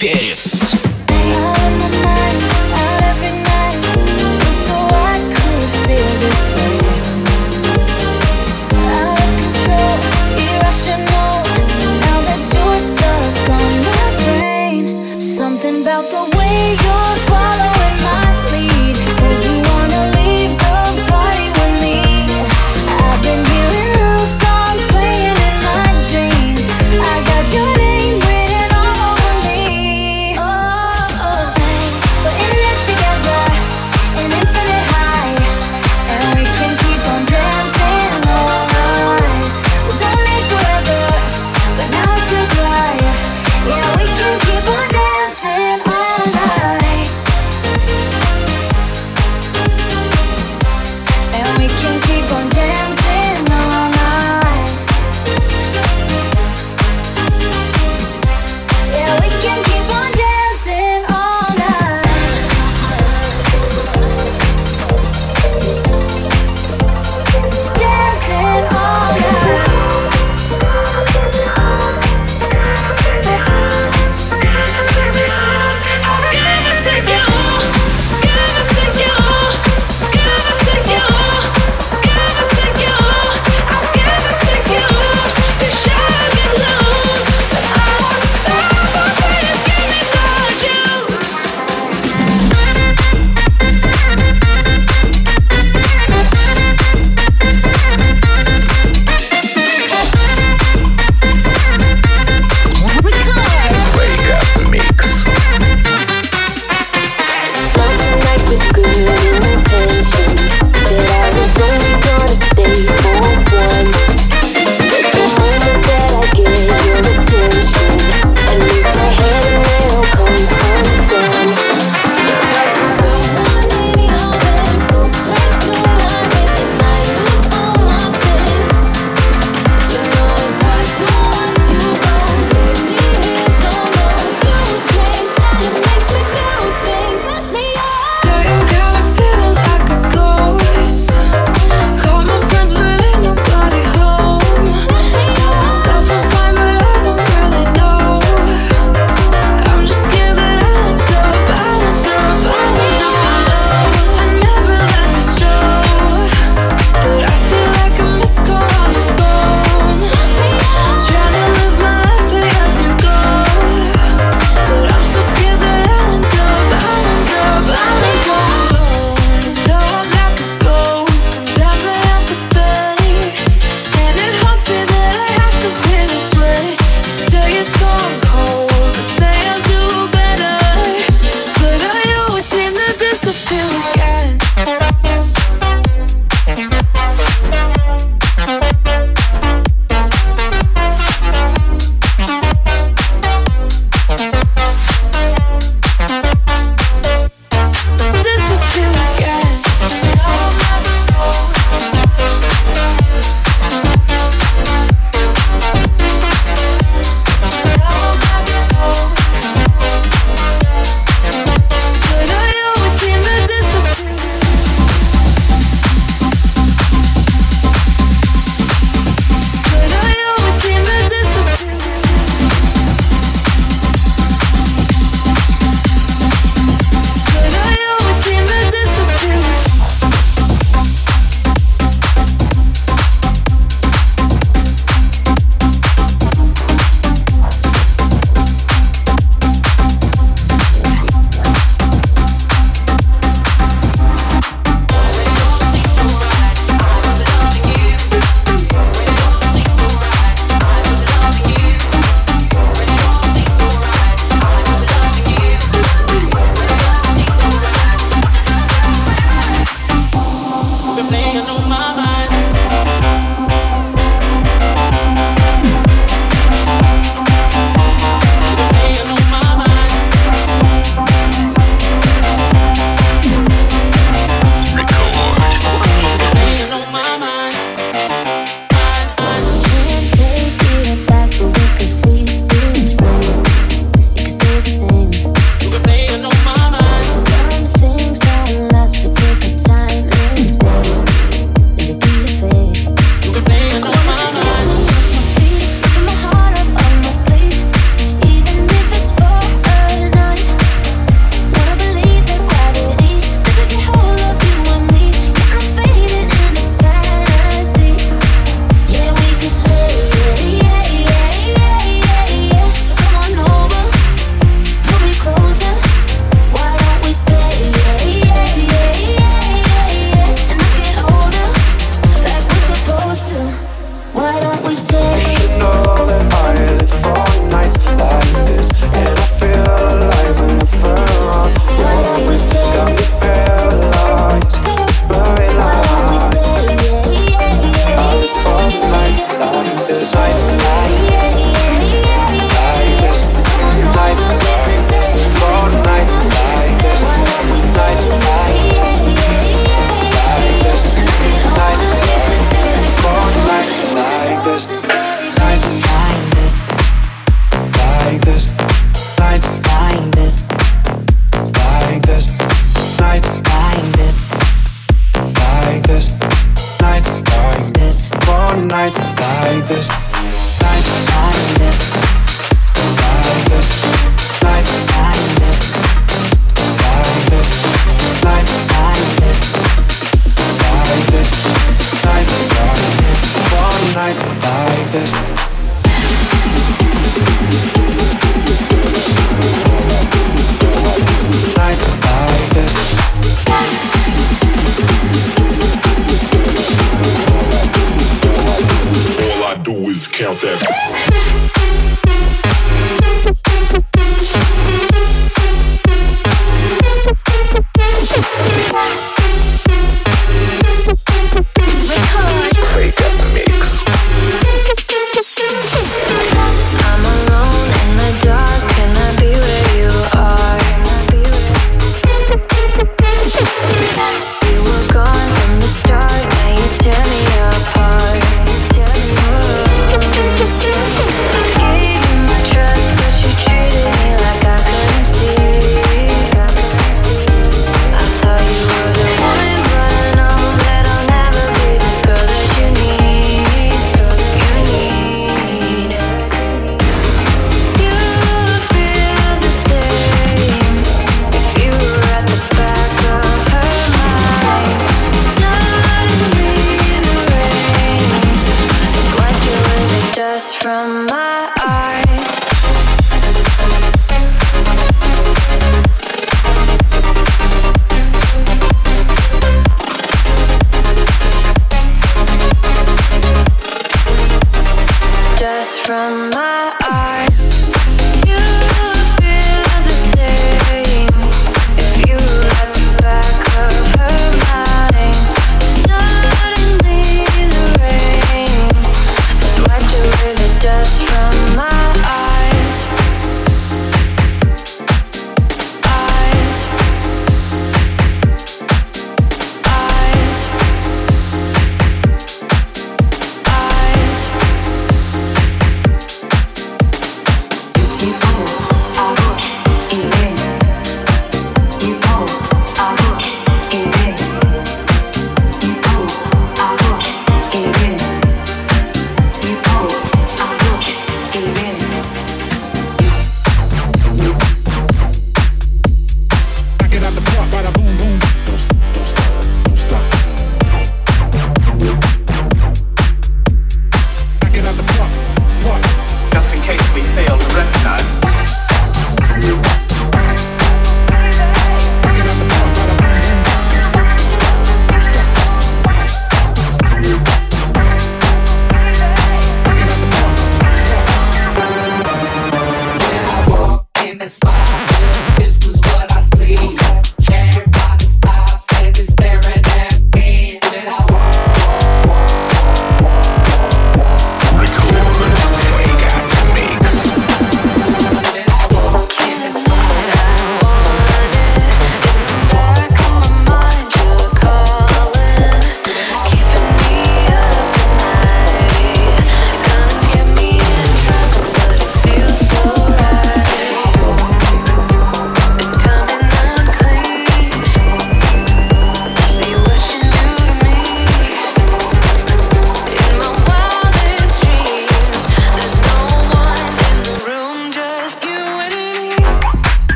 férias.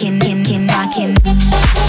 rockin', rockin', rockin'.